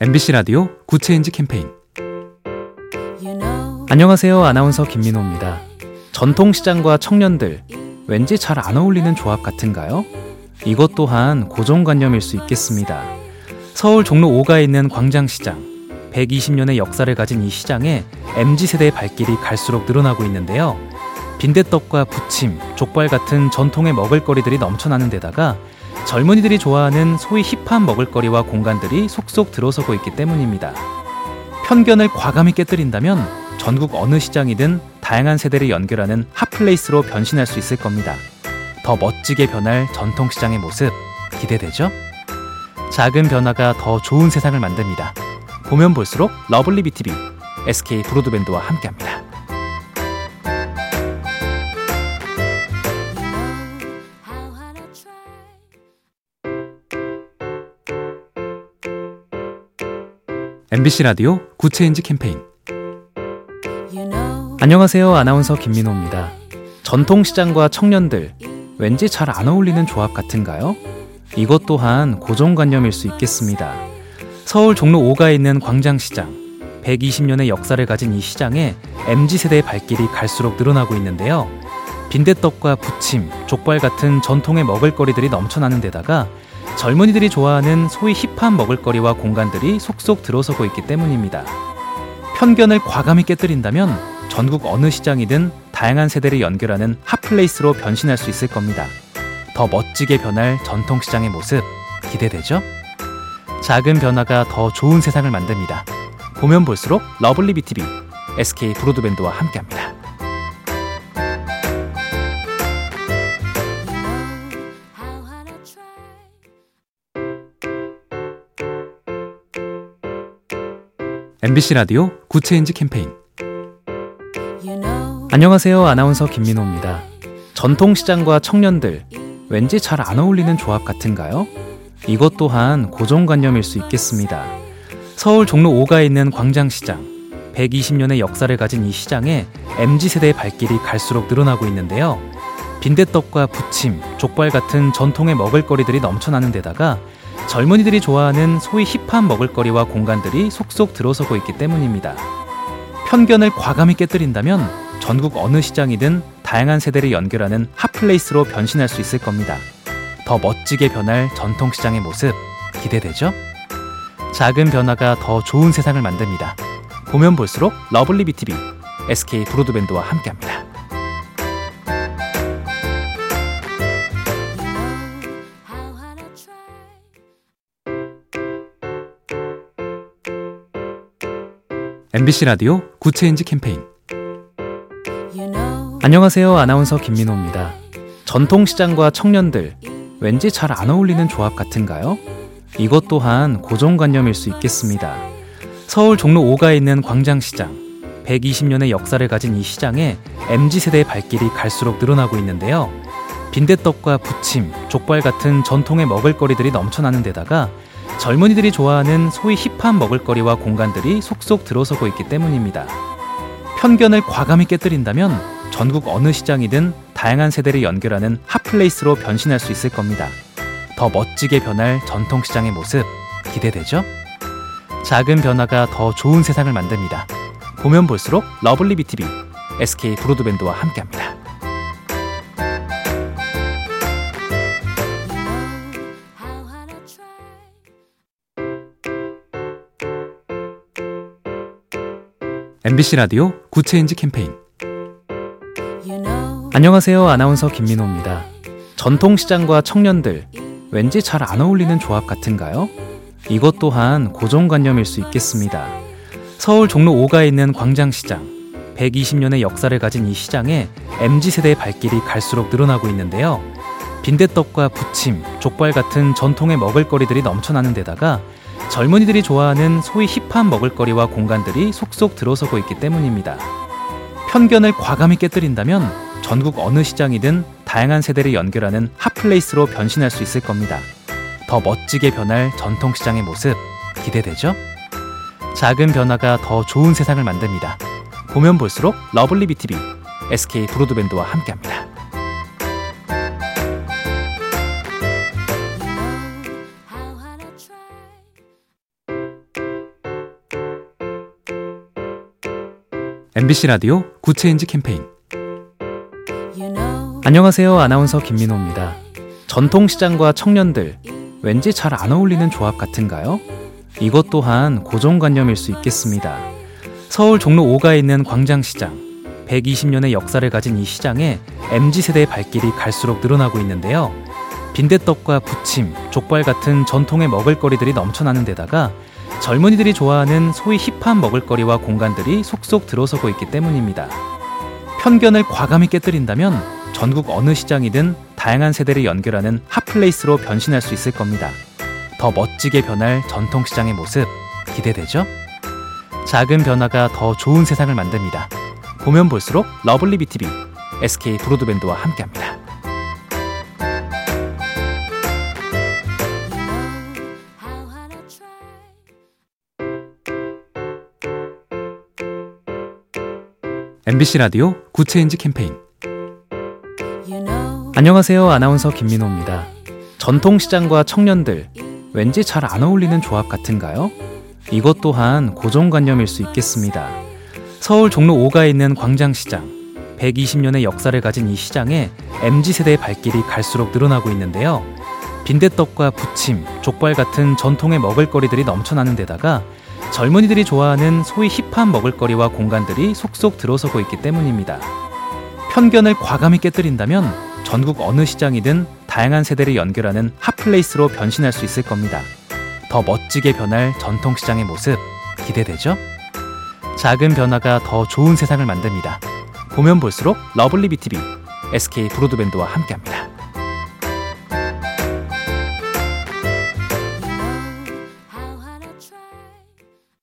MBC 라디오 good change 캠페인 안녕하세요. 아나운서 김민호입니다. 전통시장과 청년들, 왠지 잘 안 어울리는 조합 같은가요? 이것 또한 고정관념일 수 있겠습니다. 서울 종로 5가에 있는 광장시장. 120년의 역사를 가진 이 시장에 MZ세대의 발길이 갈수록 늘어나고 있는데요. 빈대떡과 부침, 족발 같은 전통의 먹을거리들이 넘쳐나는 데다가 젊은이들이 좋아하는 소위 hip한 먹을거리와 공간들이 속속 들어서고 있기 때문입니다. 편견을 과감히 깨뜨린다면 전국 어느 시장이든 다양한 세대를 연결하는 hot place로 변신할 수 있을 겁니다. 더 멋지게 변할 전통시장의 모습 기대되죠? 작은 변화가 더 좋은 세상을 만듭니다. 보면 볼수록 lovely B tv SK 브로드밴드와 함께합니다. MBC 라디오 good change 캠페인 안녕하세요. 아나운서 김민호입니다. 전통시장과 청년들, 왠지 잘 안 어울리는 조합 같은가요? 이것 또한 고정관념일 수 있겠습니다. 서울 종로 5가에 있는 광장시장. 120년의 역사를 가진 이 시장에 MZ세대의 발길이 갈수록 늘어나고 있는데요. 빈대떡과 부침, 족발 같은 전통의 먹을거리들이 넘쳐나는 데다가 젊은이들이 좋아하는 소위 hip한 먹을거리와 공간들이 속속 들어서고 있기 때문입니다. 편견을 과감히 깨뜨린다면 전국 어느 시장이든 다양한 세대를 연결하는 hot place로 변신할 수 있을 겁니다. 더 멋지게 변할 전통시장의 모습 기대되죠? 작은 변화가 더 좋은 세상을 만듭니다. 보면 볼수록 러블리 비티비 SK 브로드밴드와 함께합니다. MBC 라디오 Good Change 캠페인 안녕하세요. 아나운서 김민호입니다. 전통시장과 청년들, 왠지 잘 안 어울리는 조합 같은가요? 이것 또한 고정관념일 수 있겠습니다. 서울 종로 5가에 있는 광장시장. 120년의 역사를 가진 이 시장에 MZ세대의 발길이 갈수록 늘어나고 있는데요. 빈대떡과 부침, 족발 같은 전통의 먹을거리들이 넘쳐나는 데다가 젊은이들이 좋아하는 소위 hip한 먹을거리와 공간들이 속속 들어서고 있기 때문입니다. 편견을 과감히 깨뜨린다면 전국 어느 시장이든 다양한 세대를 연결하는 hot place로 변신할 수 있을 겁니다. 더 멋지게 변할 전통시장의 모습 기대되죠? 작은 변화가 더 좋은 세상을 만듭니다. 보면 볼수록 러블리 비티비 SK 브로드밴드와 함께합니다. MBC 라디오 Good Change 캠페인 안녕하세요. 아나운서 김민호입니다. 전통시장과 청년들, 왠지 잘 안 어울리는 조합 같은가요? 이것 또한 고정관념일 수 있겠습니다. 서울 종로 5가에 있는 광장시장. 120년의 역사를 가진 이 시장에 MZ세대의 발길이 갈수록 늘어나고 있는데요. 빈대떡과 부침, 족발 같은 전통의 먹을거리들이 넘쳐나는 데다가 젊은이들이 좋아하는 소위 hip한 먹을거리와 공간들이 속속 들어서고 있기 때문입니다. 편견을 과감히 깨뜨린다면 전국 어느 시장이든 다양한 세대를 연결하는 hot place로 변신할 수 있을 겁니다. 더 멋지게 변할 전통시장의 모습 기대되죠? 작은 변화가 더 좋은 세상을 만듭니다. 보면 볼수록 러블리 비티비 SK 브로드밴드와 함께합니다. MBC 라디오 Good Change 캠페인 안녕하세요. 아나운서 김민호입니다. 전통시장과 청년들, 왠지 잘 안 어울리는 조합 같은가요? 이것 또한 고정관념일 수 있겠습니다. 서울 종로 5가에 있는 광장시장. 120년의 역사를 가진 이 시장에 MZ세대의 발길이 갈수록 늘어나고 있는데요. 빈대떡과 부침, 족발 같은 전통의 먹을거리들이 넘쳐나는 데다가 젊은이들이 좋아하는 소위 hip한 먹을거리와 공간들이 속속 들어서고 있기 때문입니다. 편견을 과감히 깨뜨린다면 전국 어느 시장이든 다양한 세대를 연결하는 hot place로 변신할 수 있을 겁니다. 더 멋지게 변할 전통시장의 모습 기대되죠? 작은 변화가 더 좋은 세상을 만듭니다. 보면 볼수록 러블리 비티비 SK 브로드밴드와 함께합니다. MBC 라디오 Good Change 캠페인 안녕하세요. 아나운서 김민호입니다. 전통시장과 청년들 왠지 잘 안 어울리는 조합 같은가요? 이것 또한 고정관념일 수 있겠습니다. 서울 종로 5가에 있는 광장시장 120년의 역사를 가진 이 시장에 MZ세대의 발길이 갈수록 늘어나고 있는데요. 빈대떡과 부침, 족발 같은 전통의 먹을거리들이 넘쳐나는 데다가 젊은이들이 좋아하는 소위 hip한 먹을거리와 공간들이 속속 들어서고 있기 때문입니다. 편견을 과감히 깨뜨린다면 전국 어느 시장이든 다양한 세대를 연결하는 hot place로 변신할 수 있을 겁니다. 더 멋지게 변할 전통시장의 모습 기대되죠? 작은 변화가 더 좋은 세상을 만듭니다. 보면 볼수록 러블리 비티비 SK 브로드밴드와 함께합니다. MBC 라디오 Good Change 캠페인 안녕하세요. 아나운서 김민호입니다. 전통시장과 청년들 왠지 잘 안 어울리는 조합 같은가요? 이것 또한 고정관념일 수 있겠습니다. 서울 종로 5가에 있는 광장시장 120년의 역사를 가진 이 시장에 MZ세대의 발길이 갈수록 늘어나고 있는데요. 빈대떡과 부침, 족발 같은 전통의 먹을거리들이 넘쳐나는 데다가 젊은이들이 좋아하는 소위 hip한 먹을거리와 공간들이 속속 들어서고 있기 때문입니다. 편견을 과감히 깨뜨린다면 전국 어느 시장이든 다양한 세대를 연결하는 hot place로 변신할 수 있을 겁니다. 더 멋지게 변할 전통시장의 모습 기대되죠? 작은 변화가 더 좋은 세상을 만듭니다. 보면 볼수록 러블리 비티비 SK 브로드밴드와 함께합니다.